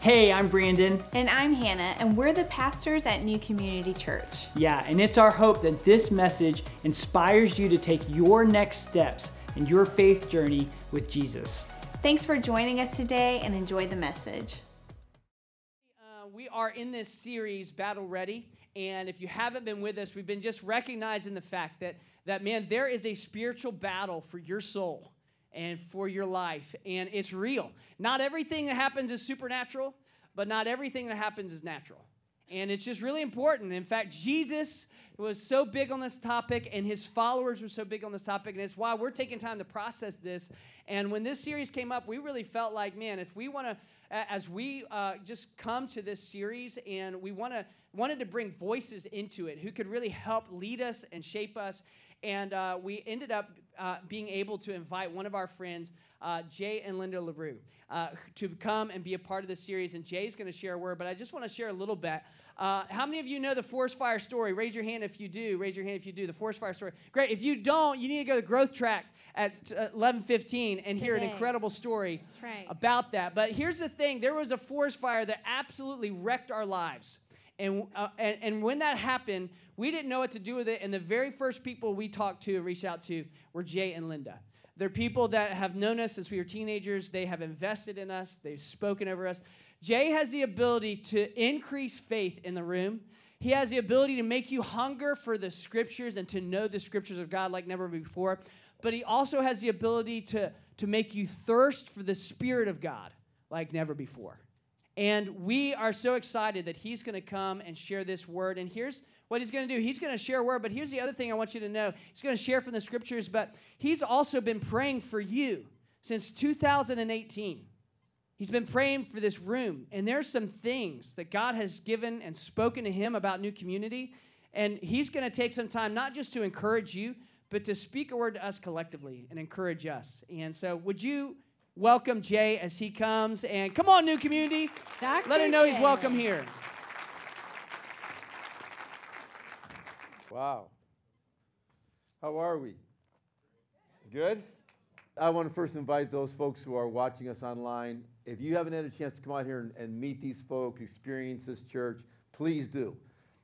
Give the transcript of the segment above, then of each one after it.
Hey, I'm Brandon. And I'm Hannah, and we're the pastors at New Community Church. Yeah, and it's our hope that this message inspires you to take your next steps in your faith journey with Jesus. Thanks for joining us today and enjoy the message. Uh, we are in this series, Battle Ready. And if you haven't been with us, we've been just recognizing the fact that, that man, there is a spiritual battle for your soul and for your life. And it's real. Not everything that happens is supernatural, but not everything that happens is natural. And it's just really important. In fact, Jesus was so big on this topic, and his followers were so big on this topic, and it's why we're taking time to process this. And when this series came up, we really felt like, man, if we want to, as we uh, just come to this series, and we want to wanted to bring voices into it who could really help lead us and shape us. And uh, we ended up uh, being able to invite one of our friends, uh, Jay and Linda Leroux, uh, to come and be a part of this series. And Jay's going to share a word, but I just want to share a little bit. Uh, how many of you know the forest fire story? Raise your hand if you do. Raise your hand if you do. The forest fire story. Great. If you don't, you need to go to Growth Track at 11:15 uh, and Today. hear an incredible story right. about that. But here's the thing: there was a forest fire that absolutely wrecked our lives. And, uh, and, and when that happened, we didn't know what to do with it. And the very first people we talked to reached out to were Jay and Linda. They're people that have known us since we were teenagers. They have invested in us, they've spoken over us. Jay has the ability to increase faith in the room. He has the ability to make you hunger for the scriptures and to know the scriptures of God like never before. But he also has the ability to, to make you thirst for the Spirit of God like never before. And we are so excited that he's going to come and share this word. And here's what he's going to do he's going to share a word, but here's the other thing I want you to know he's going to share from the scriptures, but he's also been praying for you since 2018. He's been praying for this room. And there's some things that God has given and spoken to him about New Community. And he's going to take some time, not just to encourage you, but to speak a word to us collectively and encourage us. And so, would you welcome Jay as he comes. And come on, new community. Dr. Let him know Jay. he's welcome here. Wow. How are we? Good? I want to first invite those folks who are watching us online. If you haven't had a chance to come out here and, and meet these folks, experience this church, please do.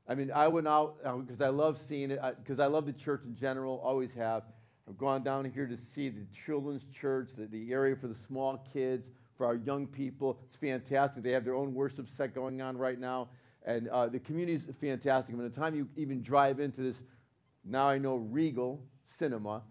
I mean, I went out because uh, I love seeing it, because I, I love the church in general, always have. I've gone down here to see the children's church, the, the area for the small kids, for our young people. It's fantastic. They have their own worship set going on right now. And uh, the community is fantastic. By the time you even drive into this, now I know Regal Cinema,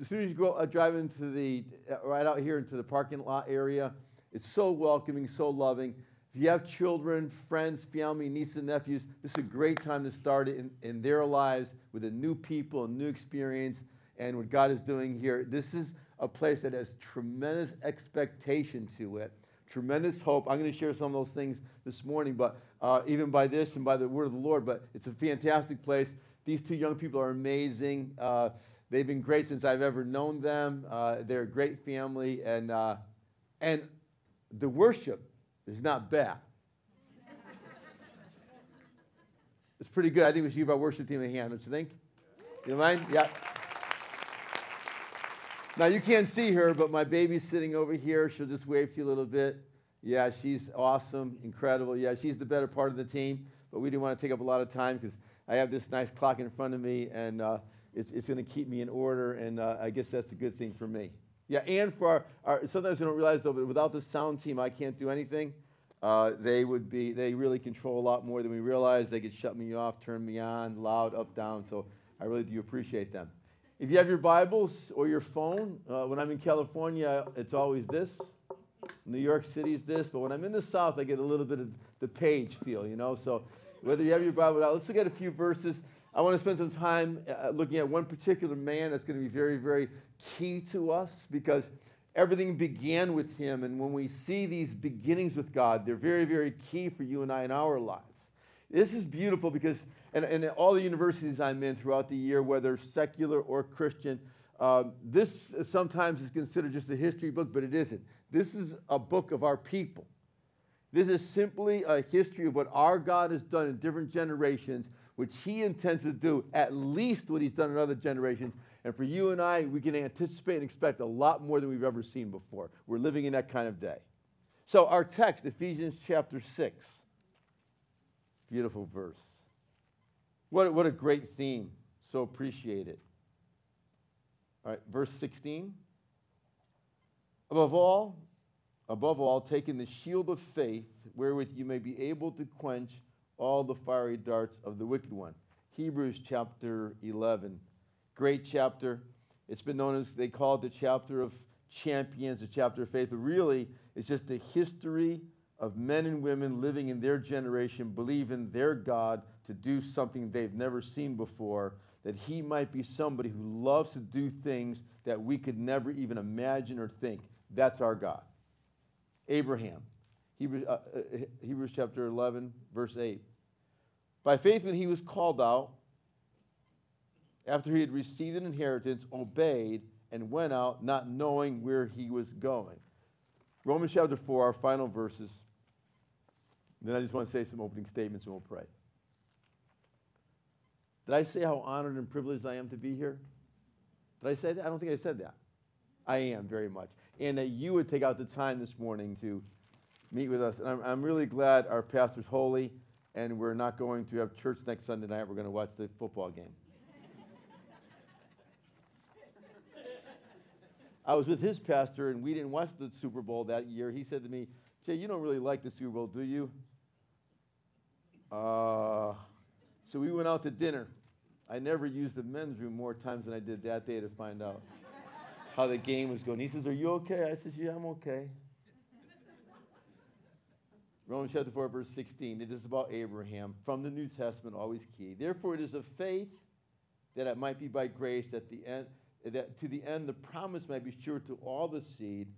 as soon as you go uh, drive into the, uh, right out here into the parking lot area, it's so welcoming, so loving. If you have children, friends, family, nieces, and nephews, this is a great time to start it in, in their lives with a new people, a new experience and what God is doing here. This is a place that has tremendous expectation to it, tremendous hope. I'm going to share some of those things this morning, but uh, even by this and by the word of the Lord, but it's a fantastic place. These two young people are amazing. Uh, they've been great since I've ever known them. Uh, they're a great family, and, uh, and the worship is not bad. it's pretty good. I think we should give our worship team a hand, don't you think? You mind? Yeah. Now, you can't see her, but my baby's sitting over here. She'll just wave to you a little bit. Yeah, she's awesome, incredible. Yeah, she's the better part of the team, but we didn't want to take up a lot of time because I have this nice clock in front of me, and uh, it's, it's going to keep me in order, and uh, I guess that's a good thing for me. Yeah, and for our, our, sometimes we don't realize though, but without the sound team, I can't do anything. Uh, they would be, they really control a lot more than we realize. They could shut me off, turn me on, loud, up, down. So I really do appreciate them. If you have your Bibles or your phone, uh, when I'm in California, it's always this. New York City is this, but when I'm in the South, I get a little bit of the page feel, you know. So whether you have your Bible out, let's look at a few verses. I want to spend some time uh, looking at one particular man that's going to be very, very key to us because everything began with him. And when we see these beginnings with God, they're very, very key for you and I in our lives. This is beautiful because and, and all the universities I'm in throughout the year, whether secular or Christian, um, this sometimes is considered just a history book, but it isn't. This is a book of our people. This is simply a history of what our God has done in different generations, which He intends to do at least what He's done in other generations. And for you and I, we can anticipate and expect a lot more than we've ever seen before. We're living in that kind of day. So, our text, Ephesians chapter 6. Beautiful verse. What, what a great theme. So appreciate it. All right, verse 16. Above all, above all, taking the shield of faith, wherewith you may be able to quench all the fiery darts of the wicked one. Hebrews chapter 11. Great chapter. It's been known as, they call it the chapter of champions, the chapter of faith. Really, it's just the history of men and women living in their generation, believe in their God to do something they've never seen before, that he might be somebody who loves to do things that we could never even imagine or think. That's our God. Abraham, Hebrews, uh, uh, Hebrews chapter 11, verse 8. By faith, when he was called out, after he had received an inheritance, obeyed and went out, not knowing where he was going. Romans chapter 4, our final verses. Then I just want to say some opening statements and we'll pray. Did I say how honored and privileged I am to be here? Did I say that? I don't think I said that. I am very much. And that you would take out the time this morning to meet with us. And I'm, I'm really glad our pastor's holy and we're not going to have church next Sunday night. We're going to watch the football game. I was with his pastor, and we didn't watch the Super Bowl that year. He said to me, Jay, you don't really like the Super Bowl, do you? Uh, so we went out to dinner. I never used the men's room more times than I did that day to find out how the game was going. He says, Are you okay? I says, Yeah, I'm okay. Romans chapter 4, verse 16. It is about Abraham from the New Testament, always key. Therefore, it is of faith that it might be by grace that the end that to the end the promise might be sure to all the seed,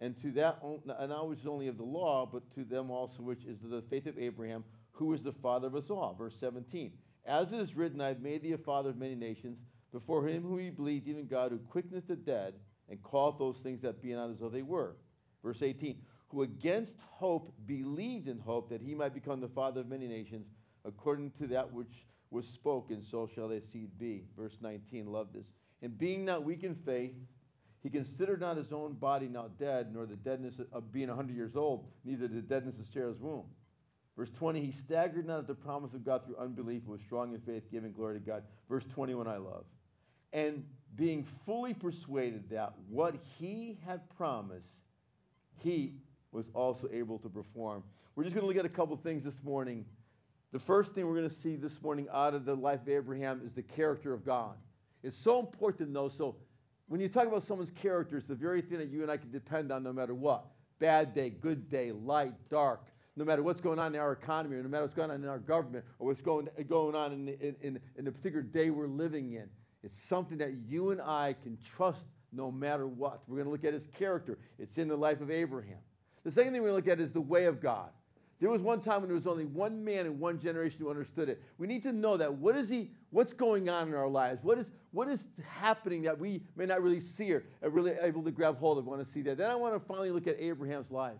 and to that and not which is only of the law, but to them also which is the faith of Abraham, who is the father of us all. Verse 17. As it is written, I have made thee a father of many nations, before him who he believed, even God who quickeneth the dead, and calleth those things that be not as though they were. Verse 18. Who against hope believed in hope that he might become the father of many nations, according to that which was spoken, so shall their seed be. Verse 19. Love this. And being not weak in faith, he considered not his own body now dead, nor the deadness of being a hundred years old, neither the deadness of Sarah's womb. Verse 20, he staggered not at the promise of God through unbelief, but was strong in faith, giving glory to God. Verse 21, I love. And being fully persuaded that what he had promised, he was also able to perform. We're just going to look at a couple things this morning. The first thing we're going to see this morning out of the life of Abraham is the character of God. It's so important know. So, when you talk about someone's character, it's the very thing that you and I can depend on no matter what bad day, good day, light, dark, no matter what's going on in our economy, or no matter what's going on in our government, or what's going, going on in the, in, in the particular day we're living in. It's something that you and I can trust no matter what. We're going to look at his character. It's in the life of Abraham. The second thing to look at is the way of God. There was one time when there was only one man in one generation who understood it. We need to know that what is he, what's going on in our lives? What is, what is happening that we may not really see or really able to grab hold of? want to see that. Then I want to finally look at Abraham's life.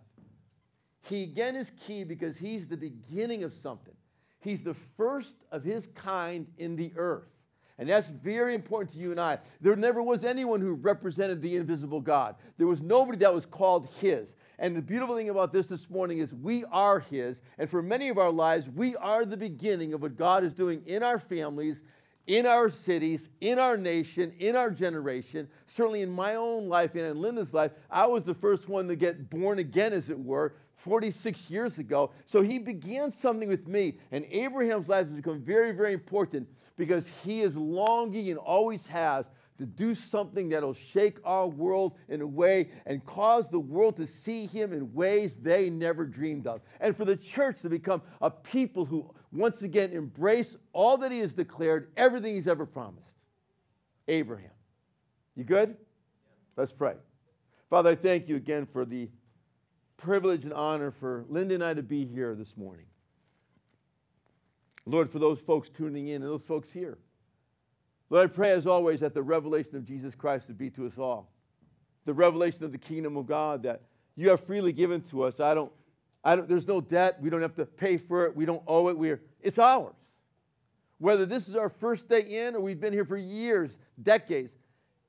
He again is key because he's the beginning of something. He's the first of his kind in the earth. And that's very important to you and I. There never was anyone who represented the invisible God. There was nobody that was called His. And the beautiful thing about this this morning is we are His. And for many of our lives, we are the beginning of what God is doing in our families, in our cities, in our nation, in our generation. Certainly in my own life and in Linda's life, I was the first one to get born again, as it were, 46 years ago. So he began something with me. And Abraham's life has become very, very important because he is longing and always has to do something that'll shake our world in a way and cause the world to see him in ways they never dreamed of. And for the church to become a people who once again embrace all that he has declared, everything he's ever promised. Abraham. You good? Let's pray. Father, I thank you again for the privilege and honor for Linda and I to be here this morning. Lord, for those folks tuning in and those folks here. Lord, I pray as always that the revelation of Jesus Christ would be to us all. The revelation of the kingdom of God that you have freely given to us. I don't, I don't, there's no debt. We don't have to pay for it. We don't owe it. We're, it's ours. Whether this is our first day in or we've been here for years, decades,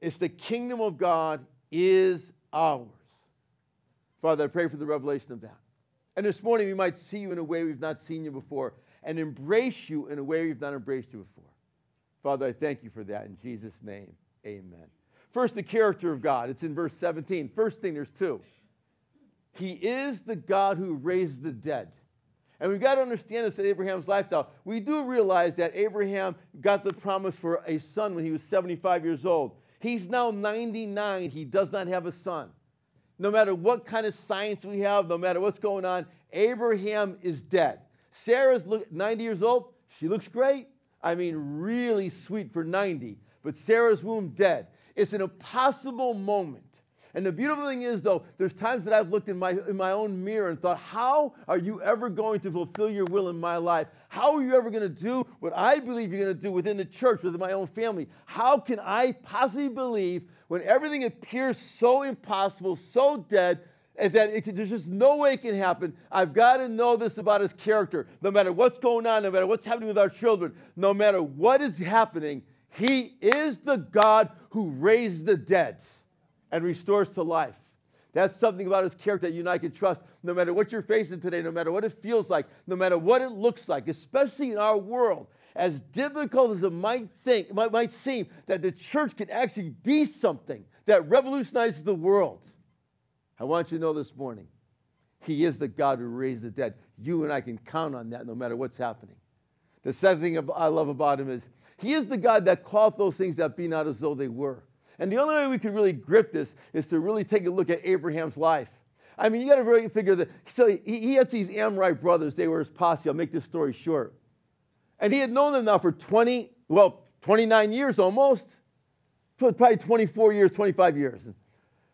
it's the kingdom of God is ours. Father, I pray for the revelation of that. And this morning, we might see you in a way we've not seen you before and embrace you in a way we've not embraced you before. Father, I thank you for that. In Jesus' name, amen. First, the character of God. It's in verse 17. First thing, there's two. He is the God who raised the dead. And we've got to understand this in Abraham's lifestyle. We do realize that Abraham got the promise for a son when he was 75 years old. He's now 99. He does not have a son. No matter what kind of science we have, no matter what's going on, Abraham is dead. Sarah's 90 years old. She looks great. I mean, really sweet for 90. But Sarah's womb dead. It's an impossible moment and the beautiful thing is, though, there's times that I've looked in my, in my own mirror and thought, how are you ever going to fulfill your will in my life? How are you ever going to do what I believe you're going to do within the church, within my own family? How can I possibly believe when everything appears so impossible, so dead, and that there's just no way it can happen. I've got to know this about his character. No matter what's going on, no matter what's happening with our children, no matter what is happening, he is the God who raised the dead and restores to life. That's something about his character that you and I can trust no matter what you're facing today, no matter what it feels like, no matter what it looks like, especially in our world. As difficult as it might think, might, might seem, that the church can actually be something that revolutionizes the world. I want you to know this morning, He is the God who raised the dead. You and I can count on that no matter what's happening. The second thing I love about Him is He is the God that called those things that be not as though they were. And the only way we can really grip this is to really take a look at Abraham's life. I mean, you got to really figure that. So he, he had these Amorite brothers. They were his posse. I'll make this story short. And he had known them now for 20, well, 29 years almost. Probably 24 years, 25 years.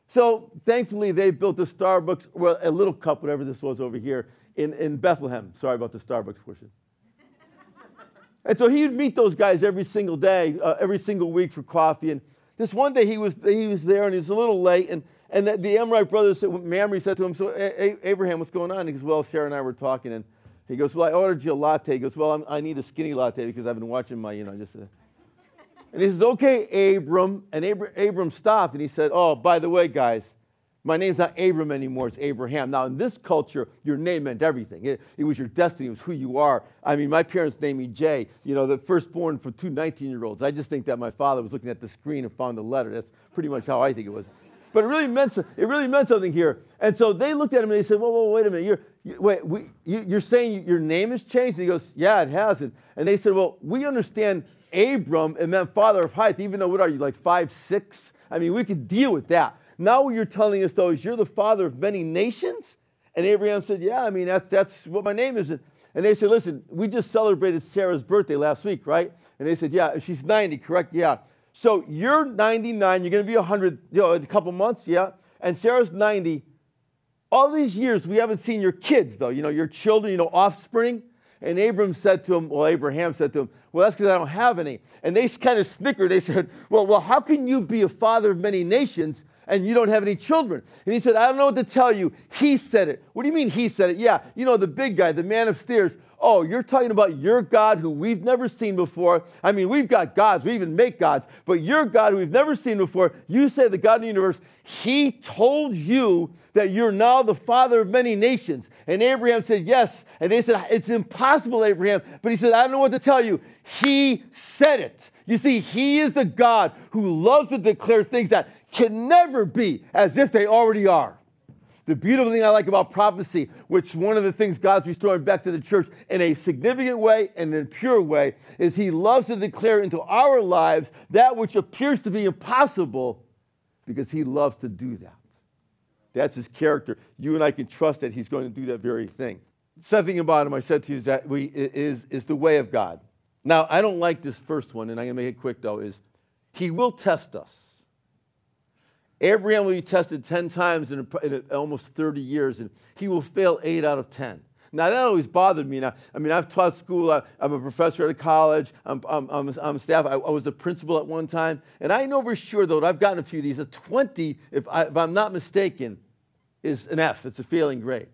So thankfully, they built a Starbucks, well, a little cup, whatever this was over here, in, in Bethlehem. Sorry about the Starbucks portion. and so he'd meet those guys every single day, uh, every single week for coffee. And this one day he was, he was there and he was a little late, and, and the, the Amorite brothers, said, Mamre said to him, So, Abraham, what's going on? He goes, Well, Sarah and I were talking, and he goes, Well, I ordered you a latte. He goes, Well, I'm, i need a skinny latte because I've been watching my, you know, just. Uh, and he says, Okay, Abram. And Abram, Abram stopped and he said, Oh, by the way, guys, my name's not Abram anymore, it's Abraham. Now, in this culture, your name meant everything. It, it, was your destiny, it was who you are. I mean, my parents named me Jay, you know, the firstborn for two 19 year olds. I just think that my father was looking at the screen and found the letter. That's pretty much how I think it was. But it really meant, it really meant something here. And so they looked at him and they said, Whoa, whoa, wait a minute. You're, you, wait, we, you, are saying your name has changed? And he goes, Yeah, it has. And, and they said, Well, we understand Abram, it meant father of height, even though, what are you, like five, six? I mean, we could deal with that. Now what you're telling us, though, is you're the father of many nations? And Abraham said, Yeah, I mean, that's, that's what my name is. And they said, Listen, we just celebrated Sarah's birthday last week, right? And they said, Yeah, she's 90, correct? Yeah. So you're 99, you're going to be 100, you know, in a couple months, yeah? And Sarah's 90. All these years, we haven't seen your kids, though, you know, your children, you know, offspring. And Abram said to him, well, Abraham said to him, well, that's because I don't have any. And they kind of snickered. They said, well, well, how can you be a father of many nations and you don't have any children. And he said, I don't know what to tell you. He said it. What do you mean he said it? Yeah, you know, the big guy, the man upstairs. Oh, you're talking about your God who we've never seen before. I mean, we've got gods, we even make gods, but your God who we've never seen before, you say the God of the universe, he told you that you're now the father of many nations. And Abraham said, Yes. And they said, It's impossible, Abraham. But he said, I don't know what to tell you. He said it. You see, he is the God who loves to declare things that can never be as if they already are. The beautiful thing I like about prophecy, which one of the things God's restoring back to the church in a significant way and in a pure way, is He loves to declare into our lives that which appears to be impossible because He loves to do that. That's His character. You and I can trust that He's going to do that very thing. Something about Him I said to you is that we, is, is the way of God. Now, I don't like this first one, and I'm going to make it quick though, is He will test us. Abraham will be tested 10 times in, a, in a, almost 30 years, and he will fail 8 out of 10. Now, that always bothered me. Now, I mean, I've taught school. I, am a professor at a college. I'm, I'm, I'm, I'm staff. I, I, was a principal at one time. And I know for sure, though, I've gotten a few of these. A 20, if, I, if I'm not mistaken, is an F. It's a failing grade.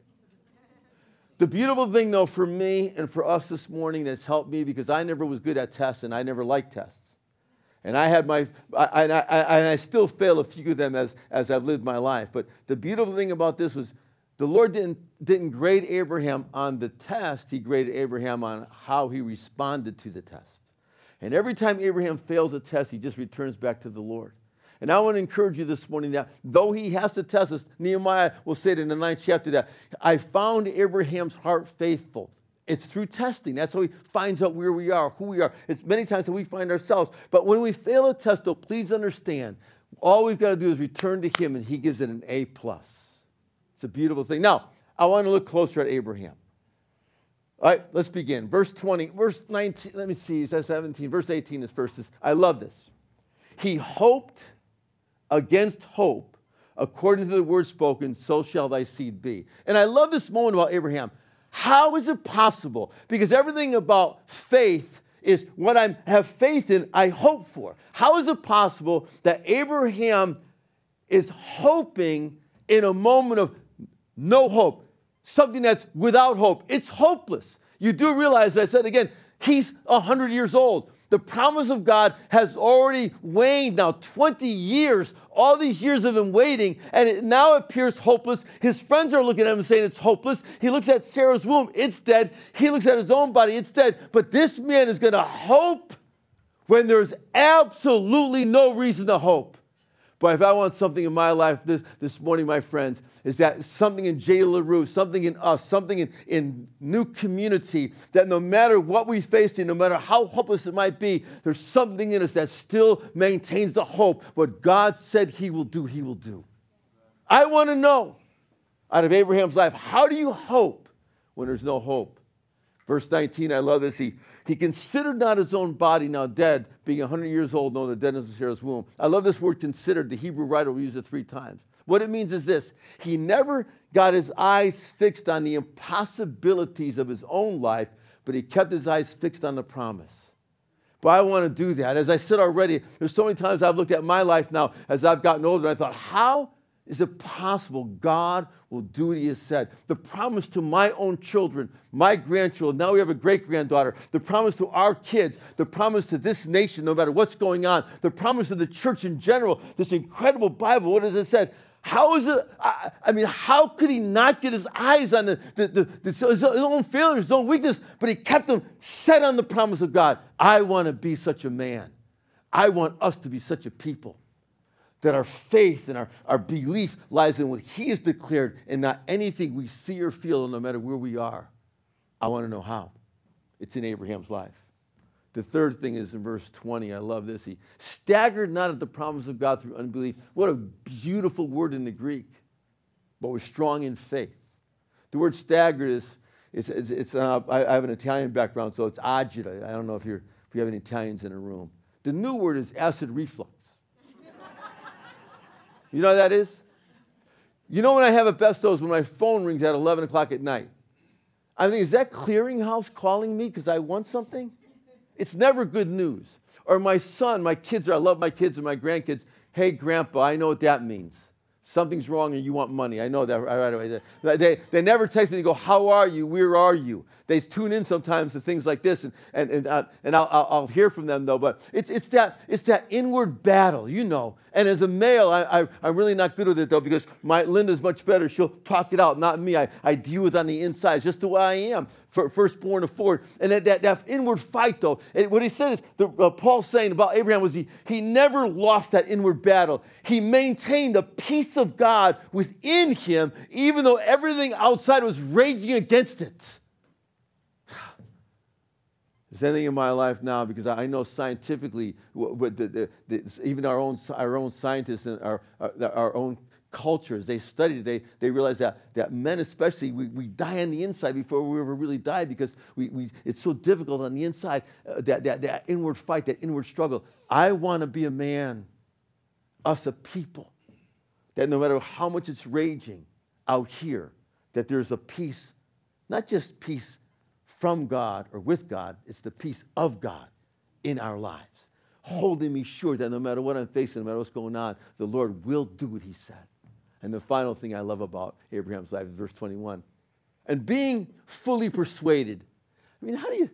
The beautiful thing, though, for me and for us this morning that's helped me because I never was good at tests and I never liked tests. And I had my, I, I, I, and I still fail a few of them as, as I've lived my life. But the beautiful thing about this was The Lord didn't, didn't grade Abraham on the test, He graded Abraham on how he responded to the test. And every time Abraham fails a test, he just returns back to the Lord. And I want to encourage you this morning that though he has to test us, Nehemiah will say it in the ninth chapter that I found Abraham's heart faithful. It's through testing. That's how he finds out where we are, who we are. It's many times that we find ourselves. But when we fail a test, though, please understand, all we've got to do is return to him, and he gives it an A plus. It's a beautiful thing. Now, I want to look closer at Abraham. All right, let's begin. Verse 20, verse 19, let me see, it says 17, verse 18 is verses. I love this. He hoped against hope, according to the word spoken, so shall thy seed be. And I love this moment about Abraham. How is it possible? Because everything about faith is what I have faith in, I hope for. How is it possible that Abraham is hoping in a moment of no hope, something that's without hope. It's hopeless. You do realize, I said again, he's 100 years old. The promise of God has already waned now 20 years. All these years of him waiting, and it now appears hopeless. His friends are looking at him saying it's hopeless. He looks at Sarah's womb, it's dead. He looks at his own body, it's dead. But this man is going to hope when there's absolutely no reason to hope. But if I want something in my life this, this morning, my friends, is that something in Jay Leroux, something in us, something in, in new community, that no matter what we face, no matter how hopeless it might be, there's something in us that still maintains the hope. What God said He will do, He will do. I want to know out of Abraham's life, how do you hope when there's no hope? Verse 19, I love this. He, he considered not his own body now dead, being 100 years old, knowing the deadness of Sarah's womb. I love this word considered. The Hebrew writer will use it three times. What it means is this He never got his eyes fixed on the impossibilities of his own life, but he kept his eyes fixed on the promise. But I want to do that. As I said already, there's so many times I've looked at my life now as I've gotten older, and I thought, how is it possible God will do what He has said? The promise to my own children, my grandchildren, now we have a great granddaughter, the promise to our kids, the promise to this nation, no matter what's going on, the promise to the church in general, this incredible Bible. What does it say? How is it? I, I, mean, how could he not get his eyes on the, the, the, the, his own failures, his own weakness, but he kept them set on the promise of God? I want to be such a man. I want us to be such a people that our faith and our, our belief lies in what He has declared and not anything we see or feel, no matter where we are. I want to know how. It's in Abraham's life. The third thing is in verse 20. I love this. He staggered not at the promise of God through unbelief. What a beautiful word in the Greek, but was strong in faith. The word staggered is, it's, it's, it's uh, I, I have an Italian background, so it's agita. I don't know if, you're, if you have any Italians in a room. The new word is acid reflux. You know what that is? You know when I have a best of when my phone rings at 11 o'clock at night? I think, is that clearinghouse calling me because I want something? It's never good news. Or my son, my kids, I love my kids and my grandkids. Hey, grandpa, I know what that means. Something's wrong and you want money. I know that right away. They, they never text me and go, How are you? Where are you? They tune in sometimes to things like this, and, and, and, uh, and I'll, I'll, hear from them though. But it's, it's, that, it's that inward battle, you know. And as a male, I, I, am really not good with it though because my Linda's much better. She'll talk it out, not me. I, I deal with it on the inside, just the way I am. Firstborn of four. And that, that, that inward fight though, what he said is, the, uh, Paul saying about Abraham was he, he never lost that inward battle. He maintained the peace of God within him, even though everything outside was raging against it. Is anything in my life now because I know scientifically, the, the, the, even our own, our own scientists and our, our, our own cultures, they studied, they, they realized that, that men especially, we, we die on the inside before we ever really die because we, we, it's so difficult on the inside, uh, that, that, that inward fight, that inward struggle. I want to be a man, us a people, that no matter how much it's raging out here, that there's a peace, not just peace from God or with God, it's the peace of God in our lives, holding me sure that no matter what I'm facing, no matter what's going on, the Lord will do what He said. And the final thing I love about Abraham's life is verse 21. And being fully persuaded. I mean, how do you,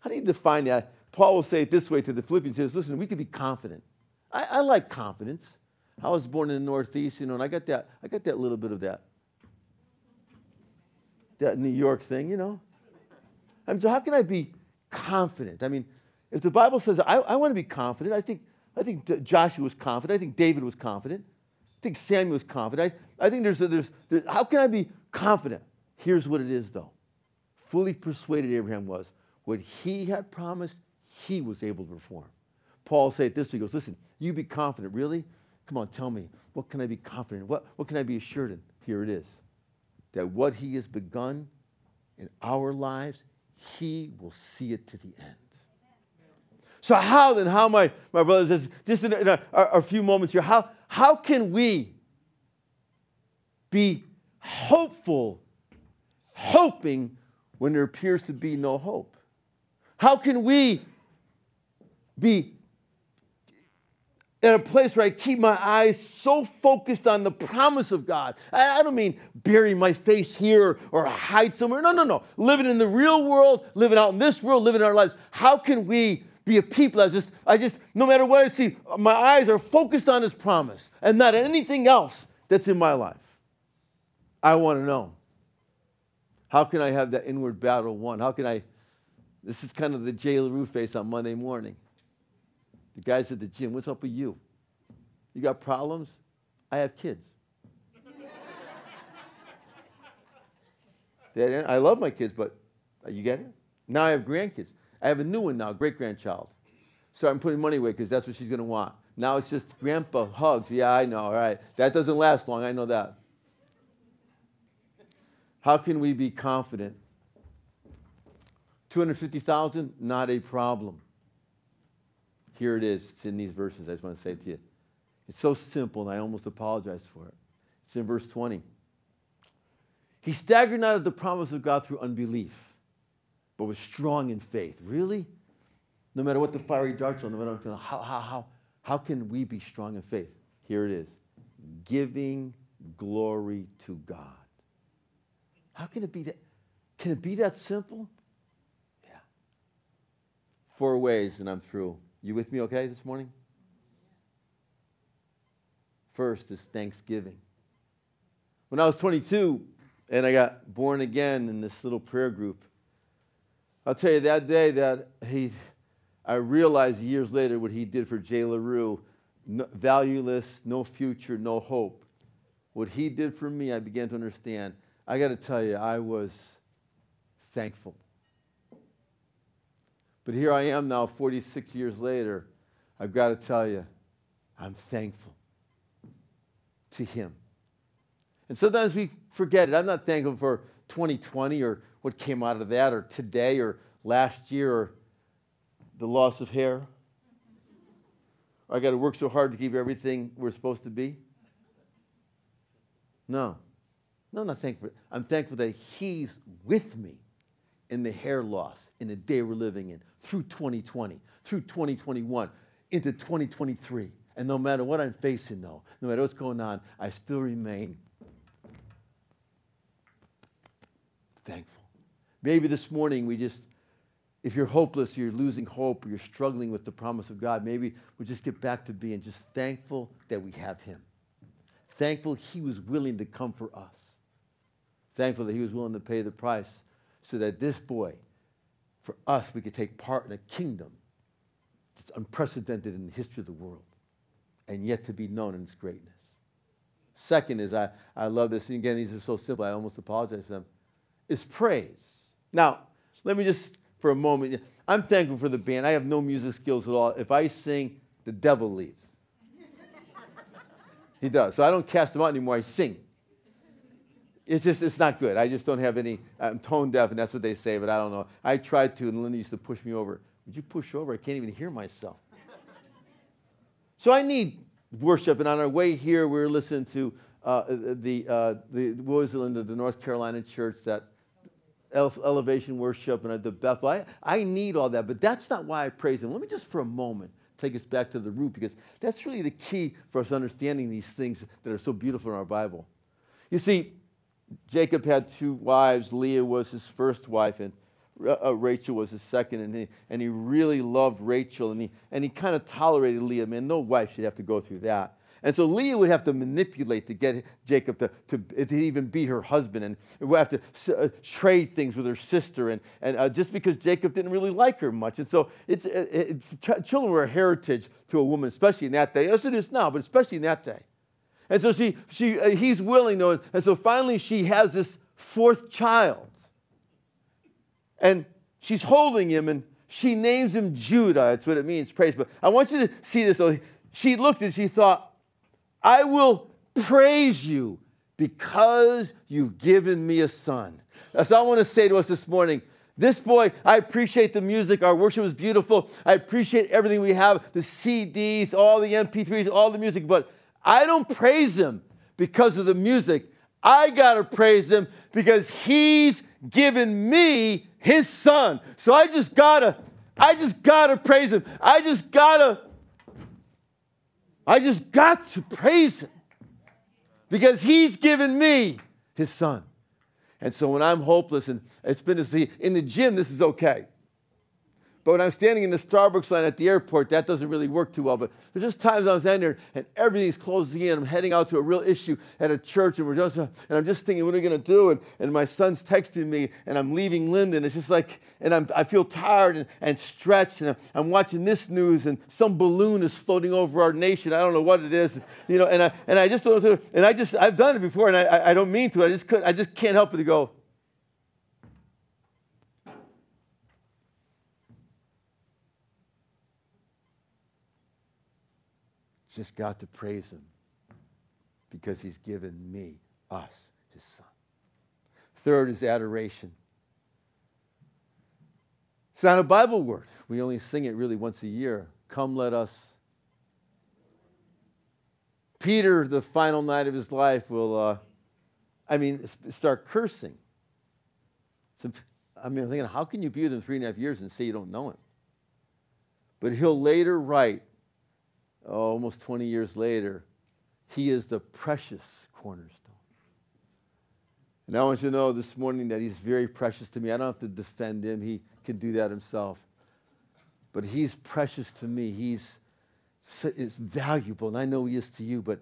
how do you define that? Paul will say it this way to the Philippians. He says, listen, we can be confident. I, I like confidence. I was born in the Northeast, you know, and I got that, I got that little bit of that that New York thing, you know. I mean, so how can I be confident? I mean, if the Bible says I, I want to be confident, I think, I think Joshua was confident. I think David was confident. I think Samuel was confident. I, I think there's, there's, there's, how can I be confident? Here's what it is, though. Fully persuaded Abraham was what he had promised, he was able to perform. Paul said this, he goes, listen, you be confident. Really? Come on, tell me. What can I be confident in? What, what can I be assured in? Here it is. That what he has begun in our lives, he will see it to the end. So how then, how my, my brothers, just in, a, in a, a few moments here, how, how can we be hopeful, hoping when there appears to be no hope? How can we be in a place where I keep my eyes so focused on the promise of God. I, don't mean bury my face here or hide somewhere. No, no, no. Living in the real world, living out in this world, living our lives. How can we be a people that just, I just, no matter what I see, my eyes are focused on His promise and not anything else that's in my life? I want to know. How can I have that inward battle won? How can I? This is kind of the Jay Leroux face on Monday morning. The guys at the gym, what's up with you? You got problems? I have kids. I love my kids, but you get it? Now I have grandkids. I have a new one now, great grandchild. So I'm putting money away because that's what she's going to want. Now it's just grandpa hugs. Yeah, I know. All right. That doesn't last long. I know that. How can we be confident? 250,000, not a problem. Here it is. It's in these verses. I just want to say it to you. It's so simple, and I almost apologize for it. It's in verse 20. He staggered not at the promise of God through unbelief, but was strong in faith. Really? No matter what the fiery darts are, no matter how, how, how, how can we be strong in faith? Here it is giving glory to God. How can it be that? Can it be that simple? Yeah. Four ways, and I'm through. You with me okay this morning? First is thanksgiving. When I was 22 and I got born again in this little prayer group, I'll tell you that day that he, I realized years later what he did for Jay Leroux, no, valueless, no future, no hope. What he did for me, I began to understand. I got to tell you, I was thankful. But here I am now, 46 years later. I've got to tell you, I'm thankful to Him. And sometimes we forget it. I'm not thankful for 2020 or what came out of that, or today, or last year, or the loss of hair. I got to work so hard to keep everything we're supposed to be. No. No, I'm not thankful. I'm thankful that He's with me in the hair loss in the day we're living in, through 2020, through 2021, into 2023. And no matter what I'm facing, though, no matter what's going on, I still remain thankful. Maybe this morning we just, if you're hopeless, you're losing hope, or you're struggling with the promise of God, maybe we just get back to being just thankful that we have Him. Thankful He was willing to come for us. Thankful that He was willing to pay the price so that this boy, for us, we could take part in a kingdom that's unprecedented in the history of the world and yet to be known in its greatness. Second is, I, I love this, and again, these are so simple, I almost apologize for them, is praise. Now, let me just, for a moment, I'm thankful for the band. I have no music skills at all. If I sing, the devil leaves. he does. So I don't cast him out anymore, I sing it's just it's not good. I just don't have any. I'm tone deaf, and that's what they say. But I don't know. I tried to, and Linda used to push me over. Would you push over? I can't even hear myself. so I need worship. And on our way here, we were listening to uh, the uh, the what was it, Linda, the North Carolina church that elevation worship and the Bethel. I, I need all that, but that's not why I praise Him. Let me just for a moment take us back to the root because that's really the key for us understanding these things that are so beautiful in our Bible. You see, Jacob had two wives. Leah was his first wife, and uh, Rachel was his second. And he, and he really loved Rachel, and he, and he kind of tolerated Leah. Man, no wife should have to go through that. And so Leah would have to manipulate to get Jacob to, to, to even be her husband and would have to uh, trade things with her sister. And, and uh, just because Jacob didn't really like her much. And so it's, uh, it, ch- children were a heritage to a woman, especially in that day, as it is now, but especially in that day. And so she, she, uh, he's willing, though. And so finally she has this fourth child. And she's holding him and she names him Judah. That's what it means, praise. But I want you to see this. So she looked and she thought, I will praise you because you've given me a son. That's all I want to say to us this morning. This boy, I appreciate the music. Our worship is beautiful. I appreciate everything we have the CDs, all the MP3s, all the music. But I don't praise him because of the music. I got to praise him because he's given me his son. So I just got to, I just got to praise him. I just got to I just got to praise him because he's given me his son. And so when I'm hopeless, and it's been to see in the gym, this is okay. But when I'm standing in the Starbucks line at the airport, that doesn't really work too well. But there's just times I was in there and everything's closing in. I'm heading out to a real issue at a church, and we're just and I'm just thinking, what are we gonna do? And, and my son's texting me, and I'm leaving Linden. It's just like, and I'm, I feel tired and, and stretched, and I'm, I'm watching this news, and some balloon is floating over our nation. I don't know what it is, you know. And I and I just don't, and I just I've done it before, and I, I don't mean to. I just could I just can't help but to go. Just got to praise him because he's given me, us, his son. Third is adoration. It's not a Bible word. We only sing it really once a year. Come, let us. Peter, the final night of his life, will, uh, I mean, start cursing. Some, I mean, I'm thinking, how can you be with him three and a half years and say you don't know him? But he'll later write oh, almost 20 years later, he is the precious cornerstone. And I want you to know this morning that he's very precious to me. I don't have to defend him, he can do that himself. But he's precious to me. He's it's valuable, and I know he is to you, but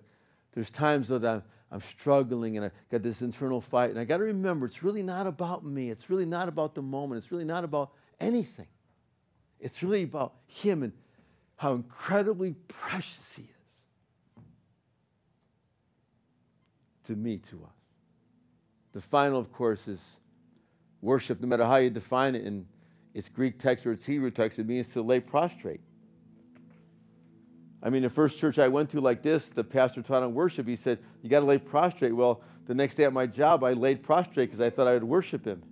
there's times that I'm, I'm struggling and I got this internal fight, and I got to remember it's really not about me. It's really not about the moment. It's really not about anything. It's really about him and how incredibly precious He is to me, to us. The final, of course, is worship, no matter how you define it in its Greek text or its Hebrew text, it means to lay prostrate. I mean, the first church I went to like this, the pastor taught on worship. He said, You got to lay prostrate. Well, the next day at my job, I laid prostrate because I thought I would worship him.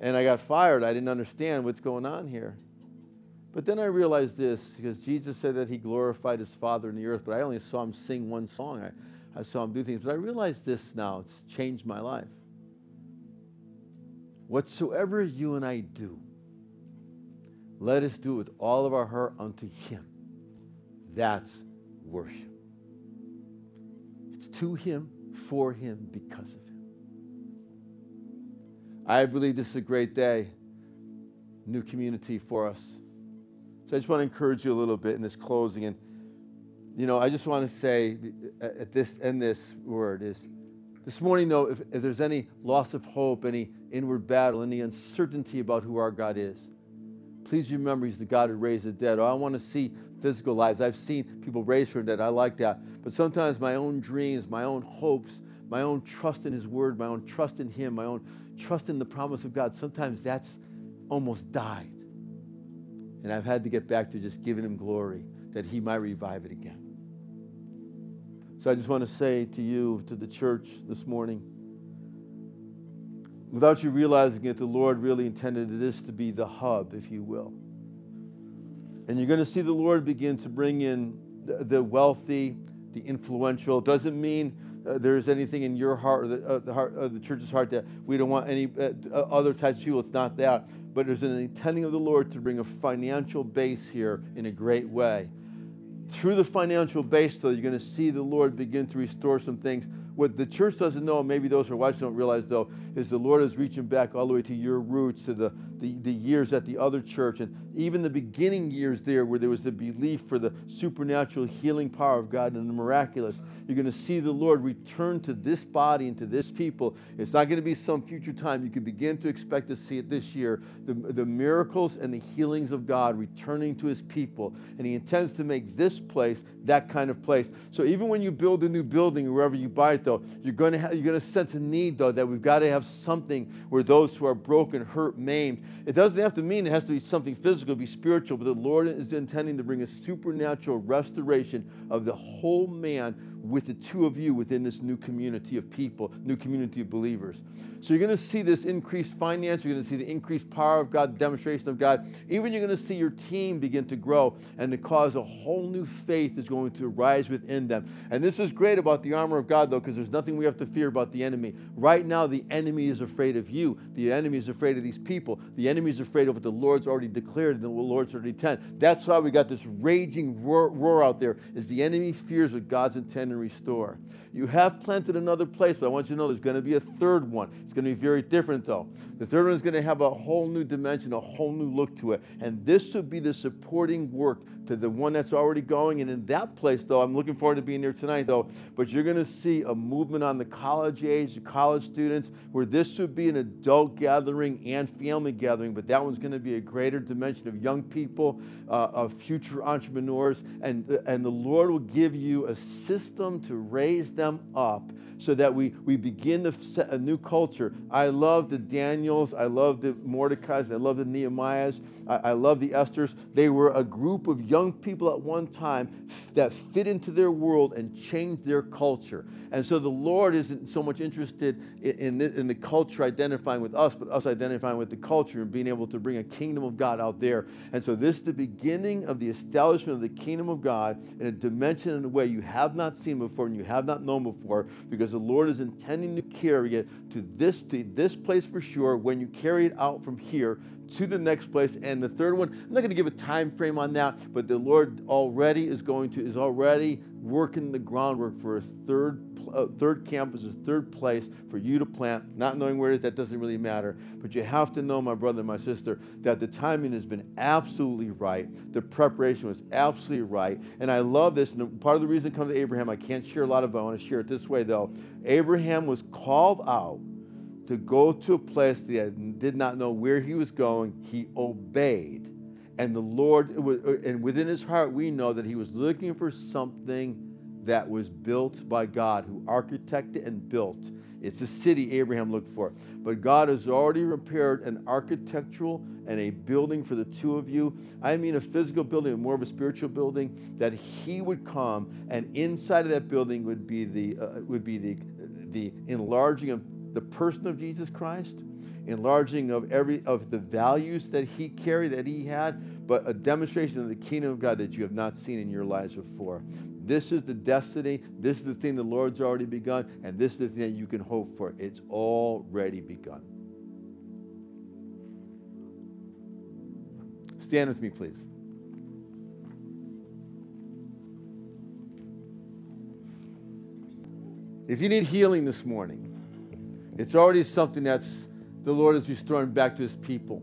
And I got fired. I didn't understand what's going on here. But then I realized this because Jesus said that he glorified his Father in the earth, but I only saw him sing one song. I, I saw him do things. But I realized this now. It's changed my life. Whatsoever you and I do, let us do it with all of our heart unto him. That's worship. It's to him, for him, because of him. I believe this is a great day, new community for us. So I just want to encourage you a little bit in this closing. And, you know, I just want to say uh, at this end this word is this morning, though, if, if there's any loss of hope, any inward battle, any uncertainty about who our God is, please remember He's the God who raised the dead. Oh, I want to see physical lives. I've seen people raised from the dead. I like that. But sometimes my own dreams, my own hopes, my own trust in His Word, my own trust in Him, my own trust in the promise of God, sometimes that's almost died. And I've had to get back to just giving him glory that he might revive it again. So I just want to say to you, to the church this morning, without you realizing it, the Lord really intended this to be the hub, if you will. And you're going to see the Lord begin to bring in the, wealthy, the influential. It doesn't mean uh, there's anything in your heart or the, uh, the, heart, uh, the church's heart that we don't want any uh, other types of people. It's not that. But there's an intending of the Lord to bring a financial base here in a great way. Through the financial base, though, you're going to see the Lord begin to restore some things what the church doesn't know, and maybe those who are watching don't realize, though, is the Lord is reaching back all the way to your roots, to the, the, the years at the other church, and even the beginning years there where there was the belief for the supernatural healing power of God and the miraculous. You're going to see the Lord return to this body and to this people. It's not going to be some future time. You can begin to expect to see it this year. The, the miracles and the healings of God returning to his people. And he intends to make this place that kind of place. So even when you build a new building, wherever you buy it, though, you're going to, have, you're going to sense a need, though, that we've got to have something where those who are broken, hurt, maimed. It doesn't have to mean it has to be something physical, be spiritual, but the Lord is intending to bring a supernatural restoration of the whole man with the two of you within this new community of people, new community of believers. So you're going to see this increased finance, you're going to see the increased power of God, demonstration of God. Even you're going to see your team begin to grow and to cause a whole new faith is going to rise within them. And this is great about the armor of God, though, because there's nothing we have to fear about the enemy. Right now, the enemy is afraid of you. The enemy is afraid of these people. The enemy is afraid of what the Lord's already declared in the Lord's already 10. That's why we got this raging roar, roar out there, is the enemy fears what God's intended and restore. You have planted another place, but I want you to know there's going to be a third one. It's going to be very different, though. The third one is going to have a whole new dimension, a whole new look to it. And this would be the supporting work to the one that's already going. And in that place, though, I'm looking forward to being there tonight, though, but you're going to see a movement on the college age, the college students, where this would be an adult gathering and family gathering, but that one's going to be a greater dimension of young people, uh, of future entrepreneurs. And, and the Lord will give you a system to raise them up so that we, we begin to set a new culture. I love the Daniels, I love the Mordecai's, I love the Nehemiahs, I, I love the Esthers. They were a group of young people at one time that fit into their world and change their culture. And so the Lord isn't so much interested in, the, in the culture identifying with us, but us identifying with the culture and being able to bring a kingdom of God out there. And so this is the beginning of the establishment of the kingdom of God in a dimension in a way you have not seen before and you have not known before because the Lord is intending to carry it to this, to this place for sure when you carry it out from here to the next place. And the third one, I'm not going to give a time frame on that, but the Lord already is going to, is already working the groundwork for a third uh, third campus, a third place for you to plant. Not knowing where it is, that doesn't really matter. But you have to know, my brother and my sister, that the timing has been absolutely right. The preparation was absolutely right. And I love this. And part of the reason I come to Abraham, I can't share a lot of it. I want to share it this way, though. Abraham was called out to go to a place that did not know where he was going. He obeyed. And the Lord, and within his heart, we know that he was looking for something that was built by God, who architected and built. It's a city Abraham looked for. But God has already prepared an architectural and a building for the two of you. I mean a physical building, more of a spiritual building, that he would come and inside of that building would be the, uh, would be the, the enlarging of the person of Jesus Christ, enlarging of every of the values that he carried, that he had, but a demonstration of the kingdom of God that you have not seen in your lives before. This is the destiny. This is the thing the Lord's already begun, and this is the thing that you can hope for. It's already begun. Stand with me, please. If you need healing this morning, it's already something that's the Lord is restoring back to his people.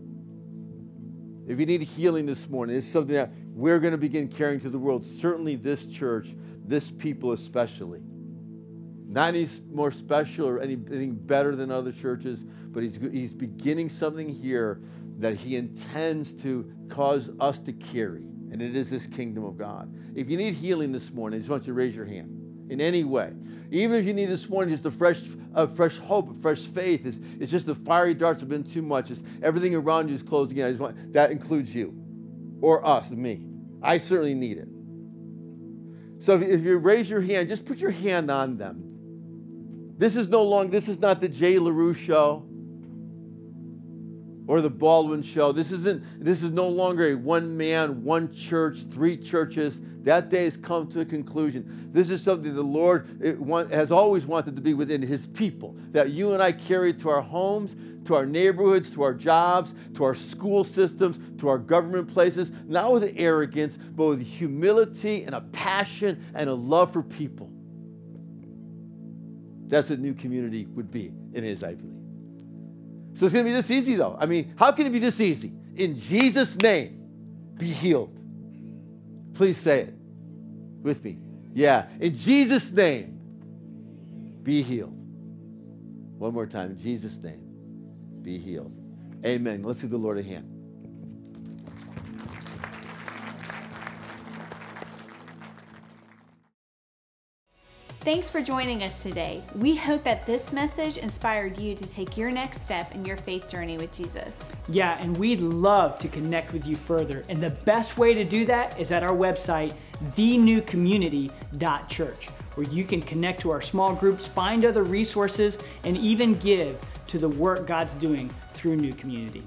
If you need healing this morning, it's something that we're going to begin carrying to the world. Certainly, this church, this people especially. Not any more special or anything better than other churches, but he's, he's beginning something here that he intends to cause us to carry. And it is this kingdom of God. If you need healing this morning, I just want you to raise your hand in any way. Even if you need this morning just a fresh, a fresh hope, a fresh faith, it's, it's just the fiery darts have been too much. It's everything around you is closing in. I just want that includes you or us, me. I certainly need it. So if, if you raise your hand, just put your hand on them. This is no longer, this is not the Jay Leroux show or the Baldwin show. This isn't, this is no longer a one man, one church, three churches. That day has come to a conclusion. This is something the Lord has always wanted to be within His people. That you and I carry to our homes, to our neighborhoods, to our jobs, to our school systems, to our government places, not with arrogance, but with humility and a passion and a love for people. That's what new community would be and is, I believe. So it's going to be this easy, though. I mean, how can it be this easy? In Jesus' name, be healed. Please say it with me. Yeah. In Jesus' name, be healed. One more time. In Jesus' name, be healed. Amen. Let's give the Lord a hand. Thanks for joining us today. We hope that this message inspired you to take your next step in your faith journey with Jesus. Yeah, and we'd love to connect with you further. And the best way to do that is at our website, thenewcommunity.church, where you can connect to our small groups, find other resources, and even give to the work God's doing through New Community.